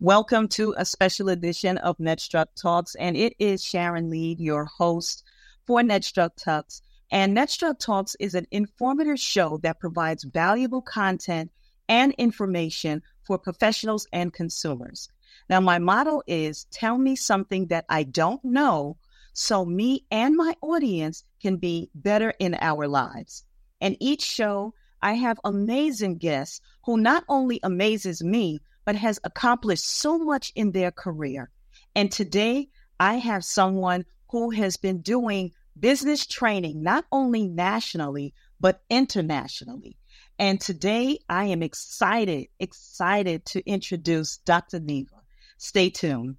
Welcome to a special edition of NetStruc Talks, and it is Sharon Lead, your host for NetStruc Talks. And NetStruc Talks is an informative show that provides valuable content and information for professionals and consumers. Now, my motto is tell me something that I don't know so me and my audience can be better in our lives. And each show, I have amazing guests who not only amazes me, but has accomplished so much in their career. And today I have someone who has been doing business training, not only nationally, but internationally. And today I am excited, excited to introduce Dr. Neva. Stay tuned.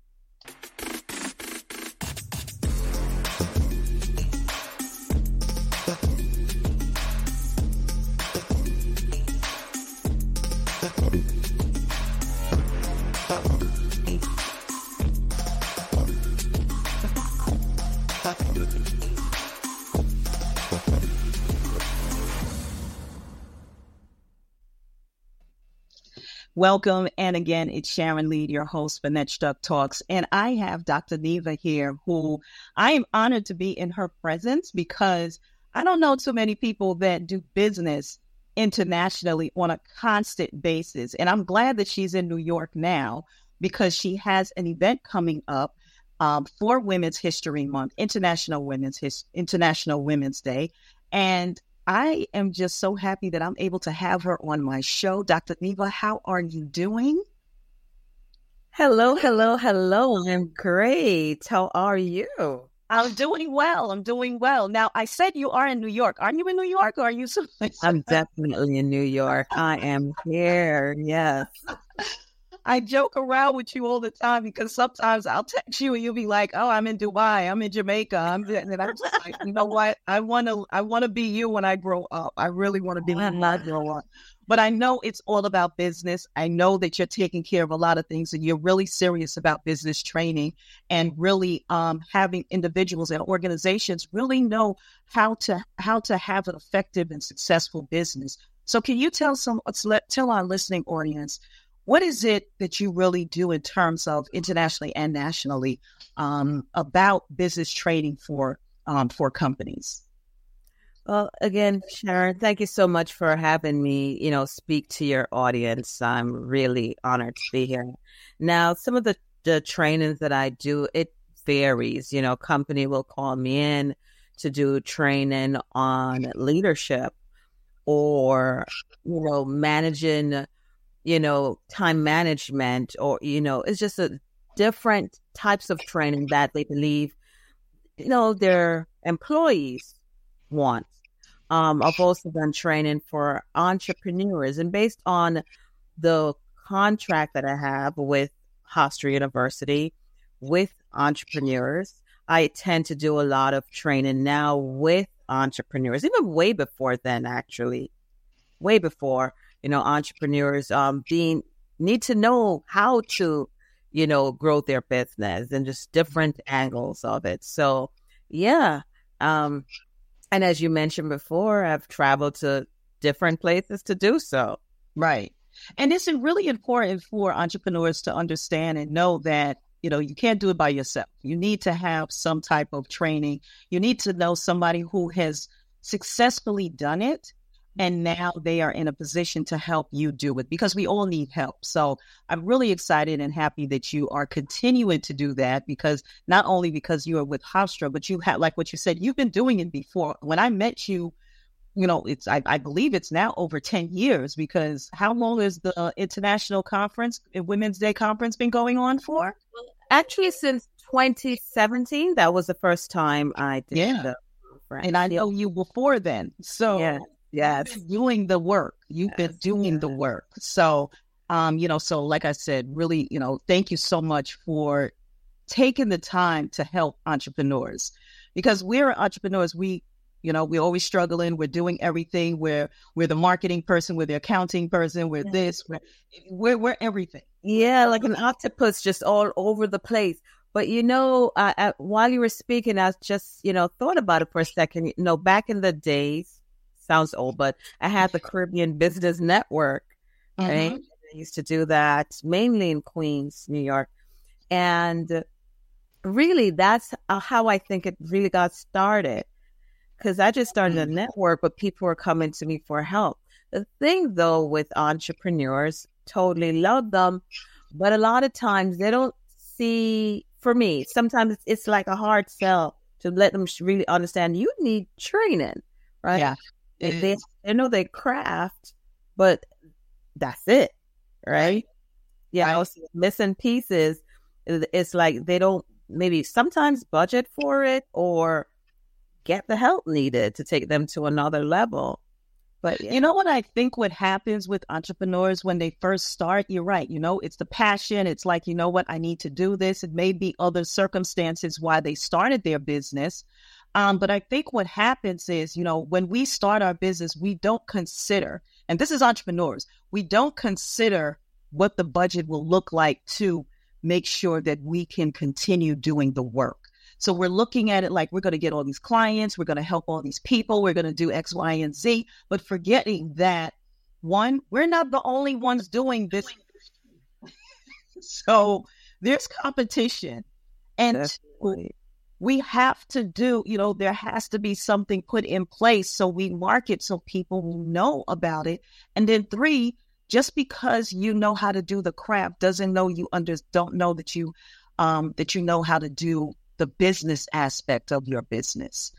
Welcome. And again, it's Sharon Lead, your host for NetStruc Talks. And I have Dr. Neva here, who I am honored to be in her presence because I don't know too many people that do business internationally on a constant basis. And I'm glad that she's in New York now because she has an event coming up um, for Women's History Month, International Women's His- International Women's Day. And I am just so happy that I'm able to have her on my show. Dr. Neva, how are you doing? Hello, hello, hello. I'm great. How are you? I'm doing well. I'm doing well. Now, I said you are in New York. aren't you in New York or are you? I'm definitely in New York. I am here. Yes. I joke around with you all the time because sometimes I'll text you and you'll be like, "Oh, I'm in Dubai. I'm in Jamaica." I'm and I'm just like, you know what? I want to I want to be you when I grow up. I really want to be when I grow up. But I know it's all about business. I know that you're taking care of a lot of things and you're really serious about business training and really um, having individuals and organizations really know how to how to have an effective and successful business. So can you tell some tell our listening audience what is it that you really do in terms of internationally and nationally um, about business training for um, for companies? Well, again, Sharon, thank you so much for having me, you know, speak to your audience. I'm really honored to be here. Now, some of the, the trainings that I do, it varies. You know, company will call me in to do training on leadership or, you know, managing you know, time management or, you know, it's just a different types of training that they believe, you know, their employees want. Um, I've also done training for entrepreneurs and based on the contract that I have with Hofstra University with entrepreneurs, I tend to do a lot of training now with entrepreneurs, even way before then, actually, way before you know, entrepreneurs um, being need to know how to, you know, grow their business and just different angles of it. So, yeah. Um, and as you mentioned before, I've traveled to different places to do so. Right. And it's really important for entrepreneurs to understand and know that you know you can't do it by yourself you need to have some type of training you need to know somebody who has successfully done it and now they are in a position to help you do it because we all need help. So I'm really excited and happy that you are continuing to do that because not only because you are with Hofstra, but you have, like what you said, you've been doing it before. When I met you, you know, it's, I, I believe it's now over 10 years because how long has the international conference, uh, Women's Day conference been going on for? Actually, since 2017, that was the first time I did yeah. the And I know you before then. So yeah. Yes. doing the work. You've yes. been doing yeah. the work. So, um, you know, so like I said, really, you know, thank you so much for taking the time to help entrepreneurs because we're entrepreneurs. We, you know, we're always struggling. We're doing everything. We're, we're the marketing person. We're the accounting person. We're this, we're, we're, we're everything. Yeah. Like an octopus just all over the place. But you know, uh, uh, while you were speaking, I just you know thought about it for a second. You know, back in the days, sounds old, but I had the Caribbean Business Network. Mm-hmm. I used to do that mainly in Queens, New York. And really, that's how I think it really got started. Because I just started a mm. network, but people were coming to me for help. The thing, though, with entrepreneurs, totally love them, but a lot of times they don't see. For me, sometimes it's like a hard sell to let them really understand. You need training, right? Yeah, they, they, they know their craft, but that's it, right? Yeah, right. missing pieces. It's like they don't maybe sometimes budget for it or get the help needed to take them to another level. But yeah. you know what I think what happens with entrepreneurs when they first start, you're right. You know, it's the passion. It's like, you know what, I need to do this. It may be other circumstances why they started their business. Um, but I think what happens is, you know, when we start our business, we don't consider, and this is entrepreneurs, we don't consider what the budget will look like to make sure that we can continue doing the work. So we're looking at it like we're going to get all these clients, we're going to help all these people, we're going to do X, Y, and Z, but forgetting that one, we're not the only ones doing this. so there's competition. And two, we have to do, you know, there has to be something put in place so we market so people will know about it. And then three, just because you know how to do the craft doesn't know you under don't know that you um that you know how to do the business aspect of your business.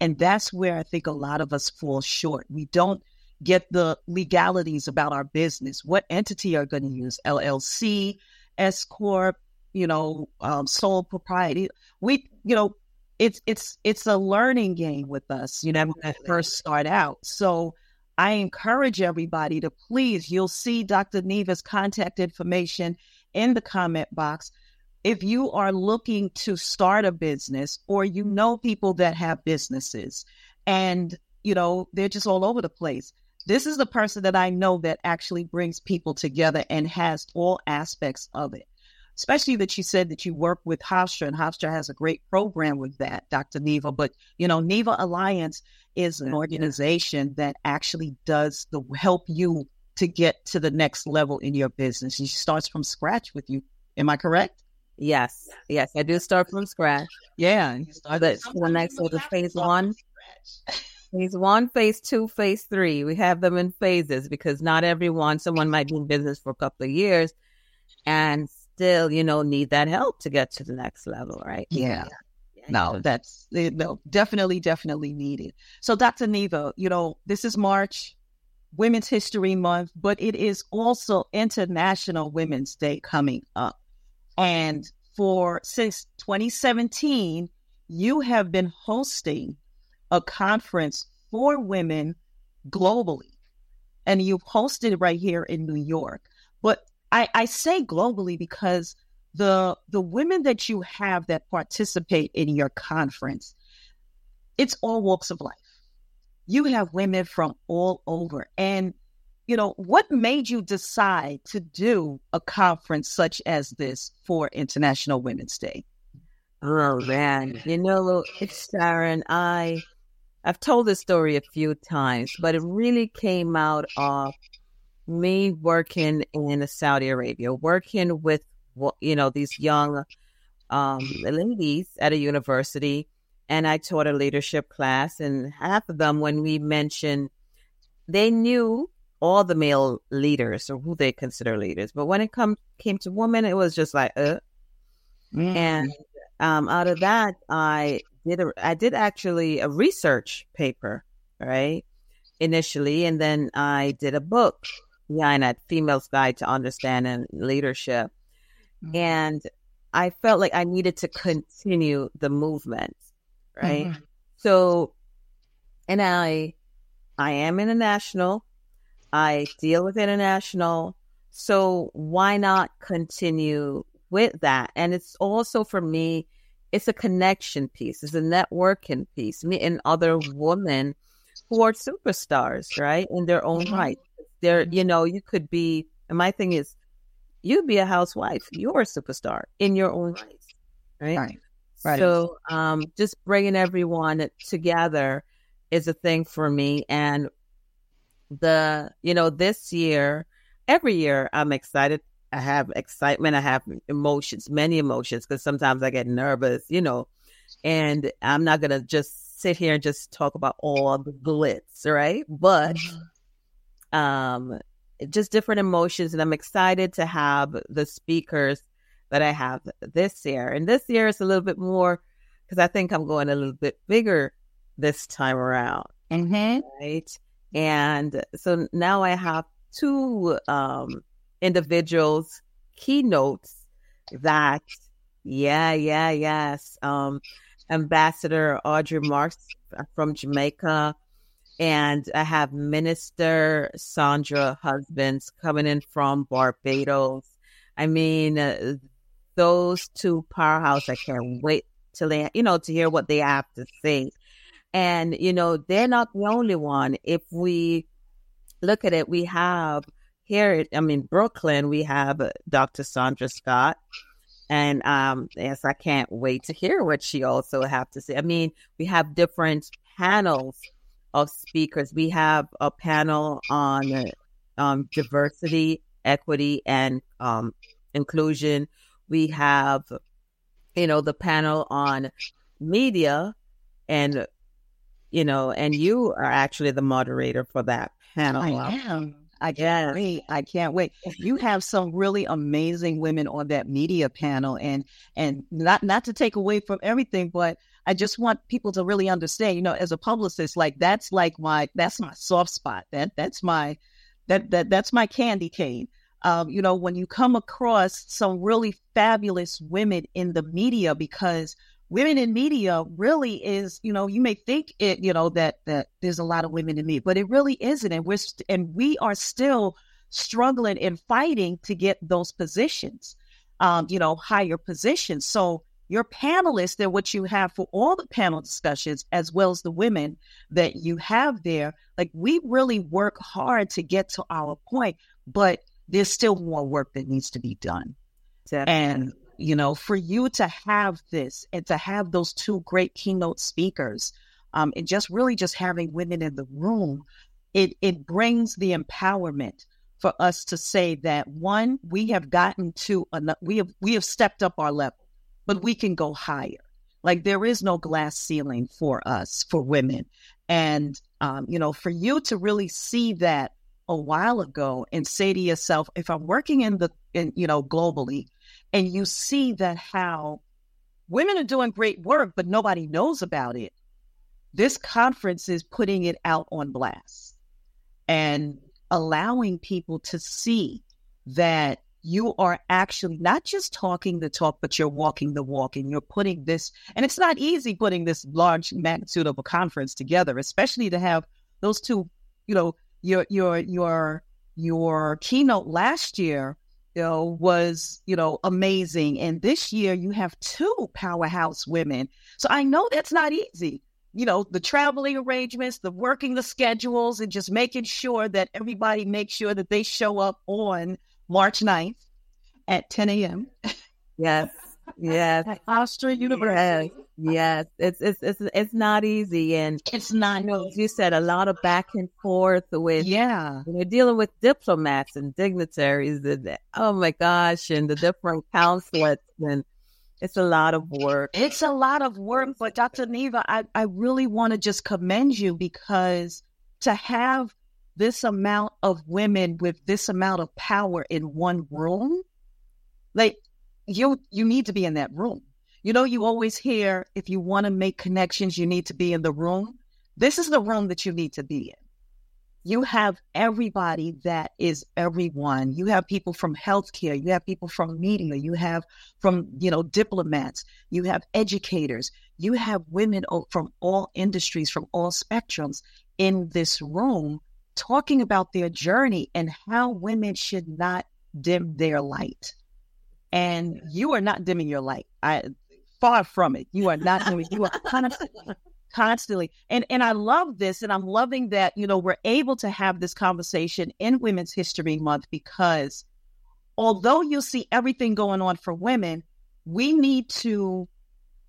And that's where I think a lot of us fall short. We don't get the legalities about our business. What entity are going to use? LLC, S corp, you know, um, sole propriety. We, you know, it's it's it's a learning game with us. You know, when I first start out. So I encourage everybody to please. You'll see Dr. Neva's contact information in the comment box. If you are looking to start a business or you know people that have businesses and you know they're just all over the place this is the person that I know that actually brings people together and has all aspects of it especially that you said that you work with Hofstra and Hofstra has a great program with that, Dr. Neva. But, you know, Nevalliance is an organization that actually does the help you to get to the next level in your business. She starts from scratch with you. Am I correct? Yes. Yes, I do start from scratch. Yeah. Start the, the next so the phase one. Phase one, phase two, phase three. We have them in phases because not everyone, someone might be in business for a couple of years and still, you know, need that help to get to the next level, right? Yeah. yeah. No, that's no, definitely, definitely needed. So, Dr. Neva, you know, this is March, Women's History Month, but it is also International Women's Day coming up. And for since 2017, you have been hosting a conference for women globally. And you've hosted it right here in New York. But I, I say globally because the the women that you have that participate in your conference, it's all walks of life. You have women from all over. And, you know, what made you decide to do a conference such as this for International Women's Day? Oh man. You know, it's Sharon, I I've told this story a few times, but it really came out of me working in Saudi Arabia, working with you know these young um, ladies at a university, and I taught a leadership class, and half of them, when we mentioned, they knew all the male leaders or who they consider leaders, but when it come came to women, it was just like, uh. Mm. And um, out of that, I did a, I did actually a research paper, right? Initially, and then I did a book behind that female's guide to understanding leadership. Mm-hmm. And I felt like I needed to continue the movement. Right. Mm-hmm. So, and I, I am international. I deal with international. So why not continue with that? And it's also for me, it's a connection piece. It's a networking piece. Me and other women who are superstars, right? In their own mm-hmm. right. There, you know, you could be, and my thing is, you'd be a housewife. You're a superstar in your own right. Right. right. right. So, um, just bringing everyone together is a thing for me. And the, you know, this year, every year I'm excited. I have excitement. I have emotions, many emotions, because sometimes I get nervous, you know, and I'm not going to just sit here and just talk about all the glitz, right? But, mm-hmm. Um, just different emotions. And I'm excited to have the speakers that I have this year. And this year is a little bit more because I think I'm going a little bit bigger this time around. Mm-hmm. Right. And so now I have two um, individuals, keynotes that, yeah, yeah, yes. Um, Ambassador Audrey Marks from Jamaica. And I have Minister Sandra Husbands coming in from Barbados. I mean, uh, those two powerhouse, I can't wait till they, you know, to hear what they have to say. And, you know, they're not the only one. If we look at it, we have here, I mean, Brooklyn, we have Dr. Sandra Scott. And um, yes, I can't wait to hear what she also have to say. I mean, we have different panels of speakers. We have a panel on um, diversity, equity, and um, inclusion. We have, you know, the panel on media and you know, and you are actually the moderator for that panel. I am. I can't wait. I can't wait. You have some really amazing women on that media panel and and not not to take away from everything, but I just want people to really understand, you know, as a publicist, like that's like my that's my soft spot. That that's my that that that's my candy cane. Um, you know, when you come across some really fabulous women in the media because women in media really is, you know, you may think it, you know, that that there's a lot of women in media, but it really isn't, and we're st- and we are still struggling and fighting to get those positions, um, you know, higher positions. So your panelists and what you have for all the panel discussions, as well as the women that you have there, like we really work hard to get to our point, but there's still more work that needs to be done. Definitely. And you know, for you to have this and to have those two great keynote speakers, um, and just really just having women in the room, it it brings the empowerment for us to say that one, we have gotten to enough, we have we have stepped up our level, but we can go higher. Like there is no glass ceiling for us for women, and um, you know, for you to really see that a while ago and say to yourself, if I'm working in the in you know globally and you see that how women are doing great work, but nobody knows about it. This conference is putting it out on blast and allowing people to see that you are actually not just talking the talk, but you're walking the walk and you're putting this, and it's not easy putting this large magnitude of a conference together, especially to have those two, you know, your, your, your, your keynote last year you know, was, you know, amazing. And this year you have two powerhouse women. So I know that's not easy. You know, the traveling arrangements, the working the schedules, and just making sure that everybody makes sure that they show up on March 9th at 10 a.m. Yes. Yes. At Hofstra University. Yes. Yes, it's it's it's it's not easy, and it's not. You, know, you said a lot of back and forth with yeah. You're dealing with diplomats and dignitaries, and oh my gosh, and the different consulates, and it's a lot of work. It's a lot of work, but Dr. Neva, I I really want to just commend you because to have this amount of women with this amount of power in one room, like you you need to be in that room you know, you always hear if you want to make connections, you need to be in the room. This is the room that you need to be in. You have everybody that is everyone. You have people from healthcare. You have people from media. You have from, you know, diplomats. You have educators. You have women from all industries, from all spectrums in this room talking about their journey and how women should not dim their light. And you are not dimming your light. I far from it. You are not doing you are constantly constantly and and I love this and I'm loving that you know we're able to have this conversation in Women's History Month because although you see everything going on for women, we need to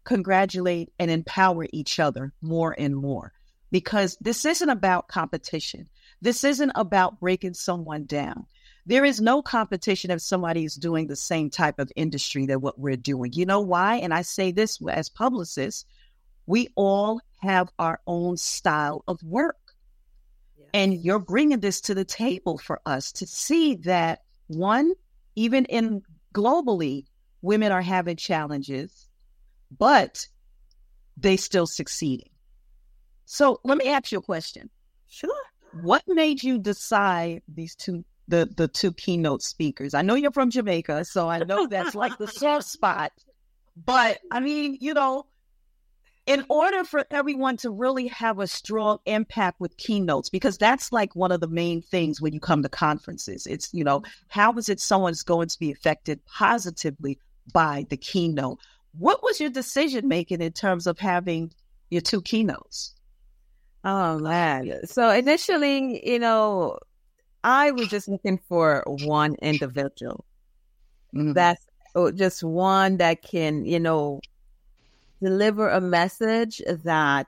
congratulate and empower each other more and more because this isn't about competition. This isn't about breaking someone down. There is no competition if somebody is doing the same type of industry that what we're doing. You know why? And I say this as publicists, we all have our own style of work. And you're bringing this to the table for us to see that one, even in globally, women are having challenges, but they still succeeding. So let me ask you a question. Sure. What made you decide these two the the two keynote speakers? I know you're from Jamaica, so I know that's like the soft spot. But I mean, you know, in order for everyone to really have a strong impact with keynotes, because that's like one of the main things when you come to conferences. It's, you know, how is it someone's going to be affected positively by the keynote? What was your decision making in terms of having your two keynotes? Oh man. So initially, you know, I was just looking for one individual. Mm-hmm. That's oh, just one that can, you know, deliver a message that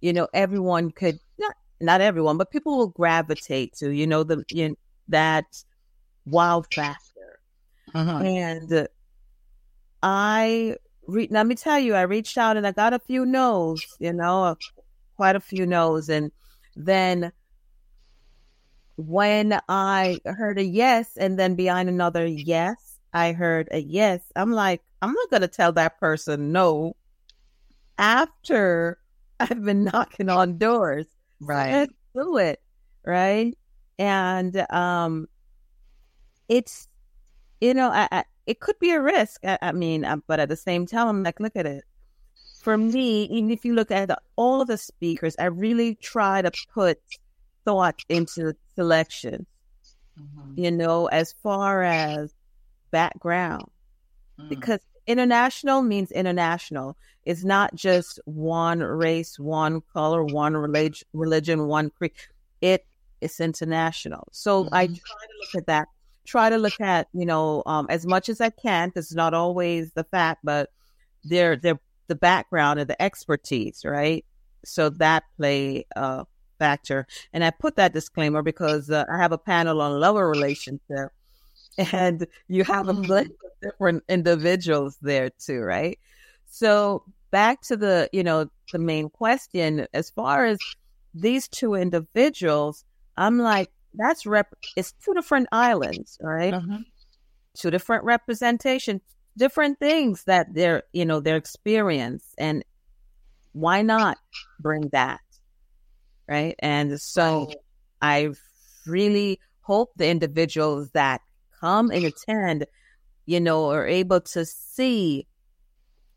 you know everyone could not not everyone, but people will gravitate to. You know the you know, that wow factor, uh-huh. and I re- let me tell you, I reached out and I got a few no's. You know, quite a few no's, and then when I heard a yes, and then behind another yes, I heard a yes. I'm like, I'm not going to tell that person no after I've been knocking on doors. Right. do it. Right. And um it's you know, I, I it could be a risk. I, I mean, uh, but at the same time, I'm like, look at it. For me, even if you look at all of the speakers, I really try to put thought into selection. Mm-hmm. You know, as far as background, mm. because international means international. It's not just one race, one color, one relig- religion, one creed. It is international. So mm-hmm. I try to look at that. Try to look at you know um, as much as I can. Is not always the fact, but they're they're the background and the expertise, right? So that play a factor. And I put that disclaimer because uh, I have a panel on love relationship and you have a mm-hmm. bunch of different individuals there too, right? So back to the, you know, the main question, as far as these two individuals, I'm like, that's rep, it's two different islands, right? Uh-huh. Two different representation, different things that they're, you know, their experience and why not bring that? Right. And so I really hope the individuals that come and attend, you know, are able to see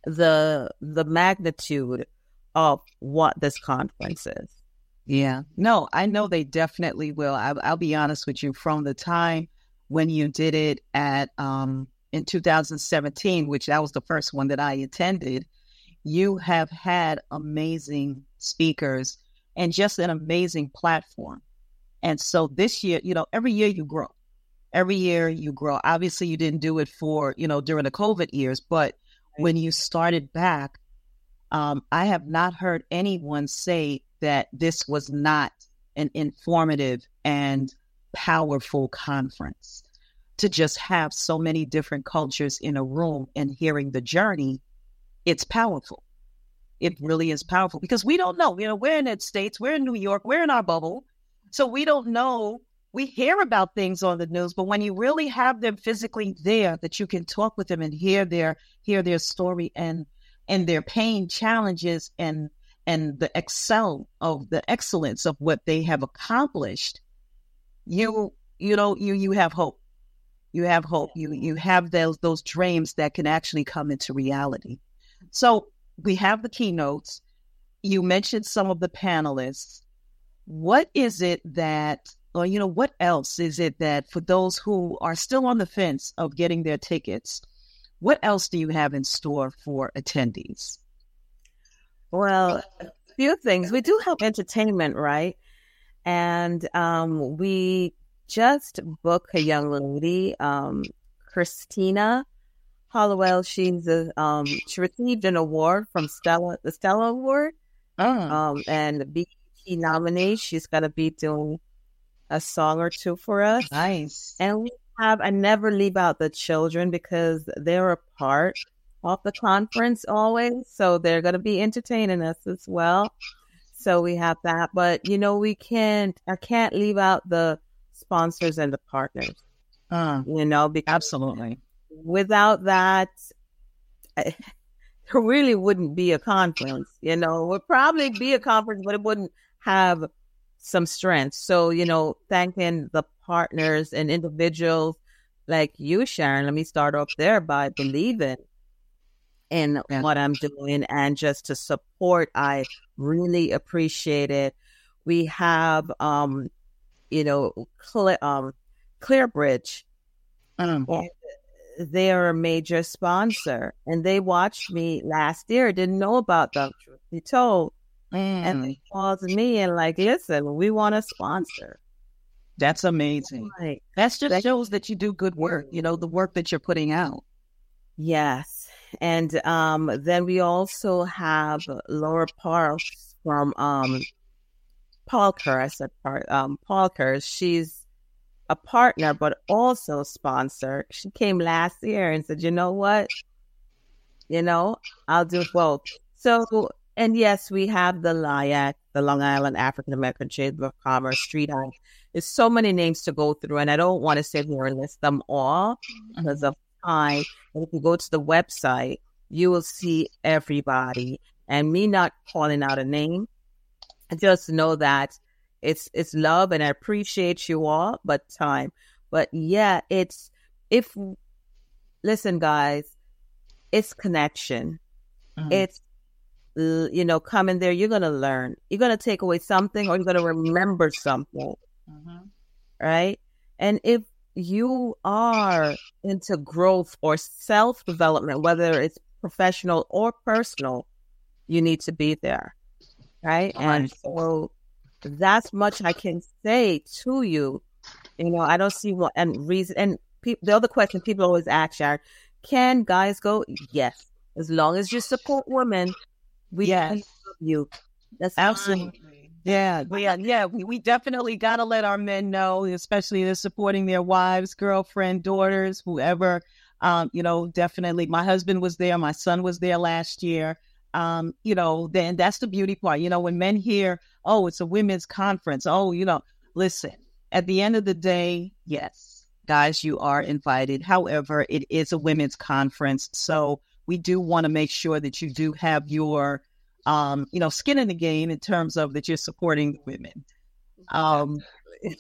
the the magnitude of what this conference is. Yeah, no, I know they definitely will. I, will be honest with you. From the time when you did it at um, in 2017, which that was the first one that I attended, you have had amazing speakers and just an amazing platform. And so this year, you know, every year you grow every year you grow. Obviously, you didn't do it for, you know, during the COVID years, but when you started back, um, I have not heard anyone say that this was not an informative and powerful conference. To just have so many different cultures in a room and hearing the journey, it's powerful. It really is powerful because we don't know. You know, we're in the States, we're in New York, we're in our bubble. So we don't know we hear about things on the news, but when you really have them physically there, that you can talk with them and hear their hear their story and and their pain, challenges, and and the excel of the excellence of what they have accomplished, you you know you you have hope. You have hope. You you have those those dreams that can actually come into reality. So we have the keynotes. You mentioned some of the panelists. What is it that or you know what else is it that for those who are still on the fence of getting their tickets what else do you have in store for attendees well a few things we do have entertainment right and um, we just booked a young lady um, christina hollowell she's a, um, she received an award from stellar the stellar award oh. um, and the BET nominee she's going to be doing a song or two for us. Nice. And we have, I never leave out the children because they're a part of the conference always. So they're going to be entertaining us as well. So we have that, but you know, we can't, I can't leave out the sponsors and the partners, Uh, you know, because absolutely. Without that, I- there really wouldn't be a conference. You know, it would probably be a conference, but it wouldn't have some strength. So, you know, thanking the partners and individuals like you, Sharon. Let me start off there by believing in Yeah. what I'm doing and just to support. I really appreciate it. We have, um, you know, Cle- um, ClearBridge Um, they are a major sponsor and they watched me last year didn't know about them truth be told and mm, they called me and like listen we want a sponsor that's amazing. like That just Thank- shows that you do good work. You know, the work that you're putting out. yes and um then we also have laura parks from um Parker. i said um Parker. she's a partner but also sponsor. She came last year and said you know what? You know i'll do both. So and yes we have the LIAC, the long island african american chamber of commerce street art there's so many names to go through and i don't want to sit here and list them all because mm-hmm. of time but if you go to the website you will see everybody. And me not calling out a name just know that it's it's love and I appreciate you all, but time. But yeah, it's if listen, guys, it's connection. Mhm. It's you know, coming there, you're gonna learn. You're gonna take away something, or you're gonna remember something, Mhm. right? And if you are into growth or self development, whether it's professional or personal, you need to be there, right? And so that's much I can say to you. You know, I don't see what and reason. And pe- the other question people always ask, Sharon, can guys go? Yes, as long as you support women, we Yes. can love you. That's fine. Absolutely. Yeah, we, uh, yeah, we, we definitely got to let our men know, especially they're supporting their wives, girlfriend, daughters, whoever. Um, you know, definitely. My husband was there. My son was there last year. Um, you know, then that's the beauty part. You know, when men hear, oh, it's a women's conference. Oh, you know, listen, at the end of the day, yes, guys, you are invited. However, it is a women's conference. So we do want to make sure that you do have your um, you know, skin in the game in terms of that you're supporting the women. Um,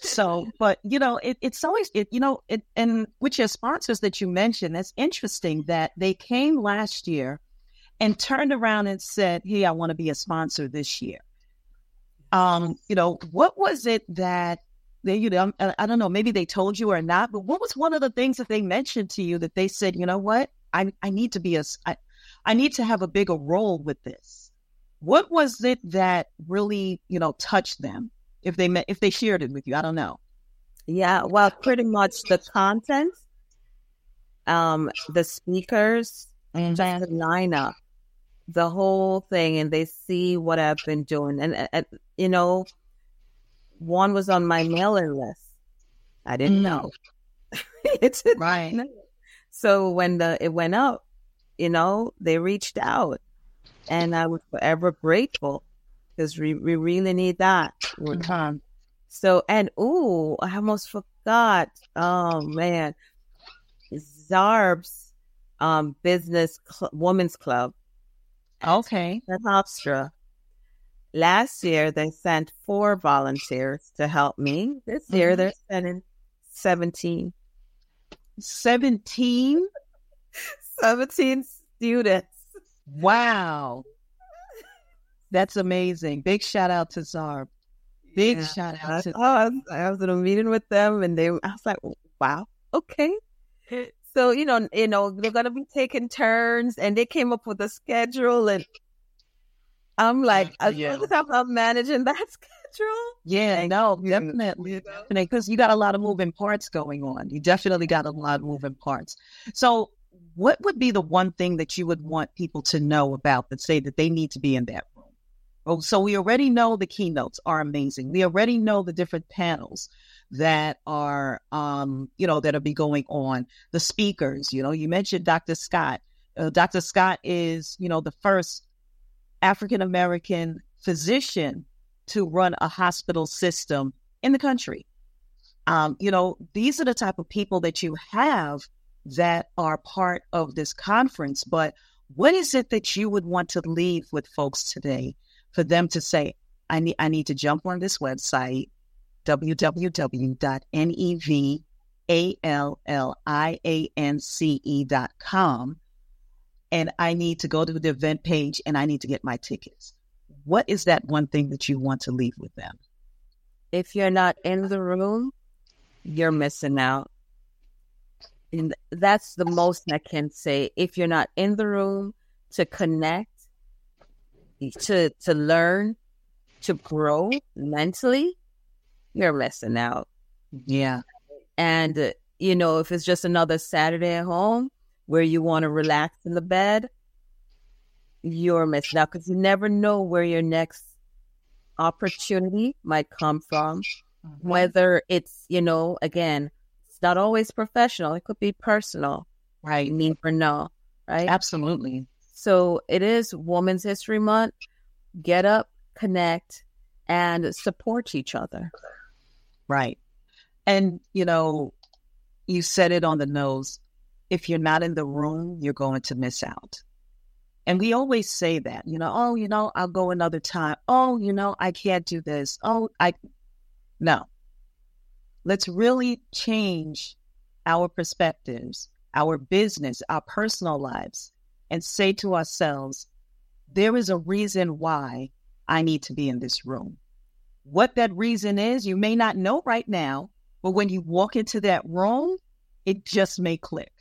so, but you know, it, it's always, it, you know, it, and with your sponsors that you mentioned, that's interesting that they came last year and turned around and said, Hey, I want to be a sponsor this year. Um, you know, what was it that they, you know, I, I don't know, maybe they told you or not, but what was one of the things that they mentioned to you that they said, you know what, I, I need to be a, I, I need to have a bigger role with this. What was it that really, you know, touched them? If they met, if they shared it with you, I don't know. Yeah, well, pretty much the content, um, the speakers, just the lineup, the whole thing, and they see what I've been doing. And, uh, you know, one was on my mailing list. I didn't know. it's Right. So when the it went up, you know, they reached out, and I was forever grateful because we, we really need that. Uh-huh. So and ooh, I almost forgot. Oh man, Zarb's um business cl- women's club Okay. at Hofstra. Last year they sent four volunteers to help me. This year Mhm. they're sending 17. 17. 17 students. Wow. That's amazing. Big shout out to Zarb. Big Yeah. shout out to oh, I was, I was in a meeting with them, and they. I was like, "Wow, okay." So you know, you know, they're gonna be taking turns, and they came up with a schedule, and I'm like, mm, I Yeah. I'm managing that schedule. Yeah, Thank no, you. definitely. Because you got a lot of moving parts going on. You definitely got a lot of moving parts. So, what would be the one thing that you would want people to know about that say that they need to be in that room? Oh, so we already know the keynotes are amazing. We already know the different panels. That are, um, you know, that'll be going on. The speakers, you know, you mentioned Dr. Scott. Uh, Dr. Scott is, you know, the first African American physician to run a hospital system in the country. Um, you know, these are the type of people that you have that are part of this conference. But what is it that you would want to leave with folks today for them to say, I need I need to jump on this website, www.nevalliance.com, and I need to go to the event page and I need to get my tickets. What is that one thing that you want to leave with them? If you're not in the room, you're missing out. And that's the most I can say. If you're not in the room to connect, to to learn, to grow mentally, you're missing out. Yeah. And uh, you know, if it's just another Saturday at home where you want to relax in the bed, you're missing out because you never know where your next opportunity might come from. Mm-hmm. Whether it's, you know, again, it's not always professional. It could be personal. Right. You never know. Right. Absolutely. So it is Women's History Month. Get up, connect, and support each other. Right. And, you know, you said it on the nose. If you're not in the room, you're going to miss out. And we always say that, you know, oh, you know, I'll go another time. Oh, you know, I can't do this. Oh, I, no, let's really change our perspectives, our business, our personal lives, and say to ourselves, there is a reason why I need to be in this room. What that reason is, you may not know right now, but when you walk into that room, it just may click.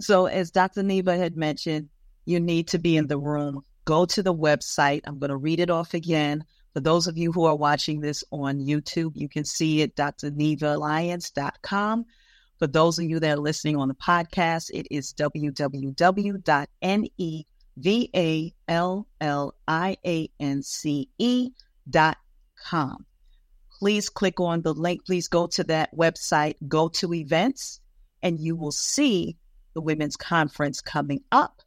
So, as Dr. Neva had mentioned, you need to be in the room. Go to the website. I'm going to read it off again for those of you who are watching this on YouTube, you can see it drnevalliance.com. For those of you that are listening on the podcast, it is Please click on the link. Please go to that website, go to events, and you will see the women's conference coming up.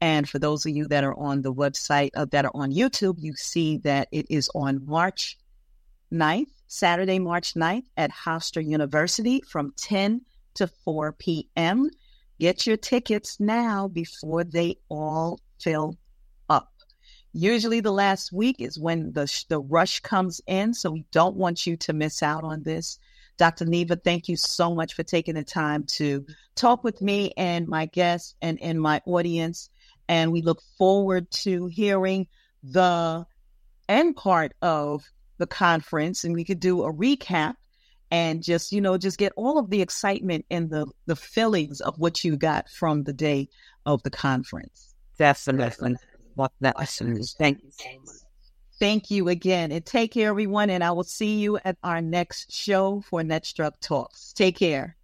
And for those of you that are on the website, uh, that are on YouTube, you see that it is on March 9th, Saturday, March 9th at Hofstra University from 10 to 4 p.m. Get your tickets now before they all fill. Usually the last week is when the, the rush comes in, so we don't want you to miss out on this. Dr. Neva, thank you so much for taking the time to talk with me and my guests and, and my audience and we look forward to hearing the end part of the conference and we could do a recap and just you know just get all of the excitement and the the feelings of what you got from the day of the conference definitely thank you so much. Thank you again and take care everyone and i will see you at our next show for netstruc talks. Take care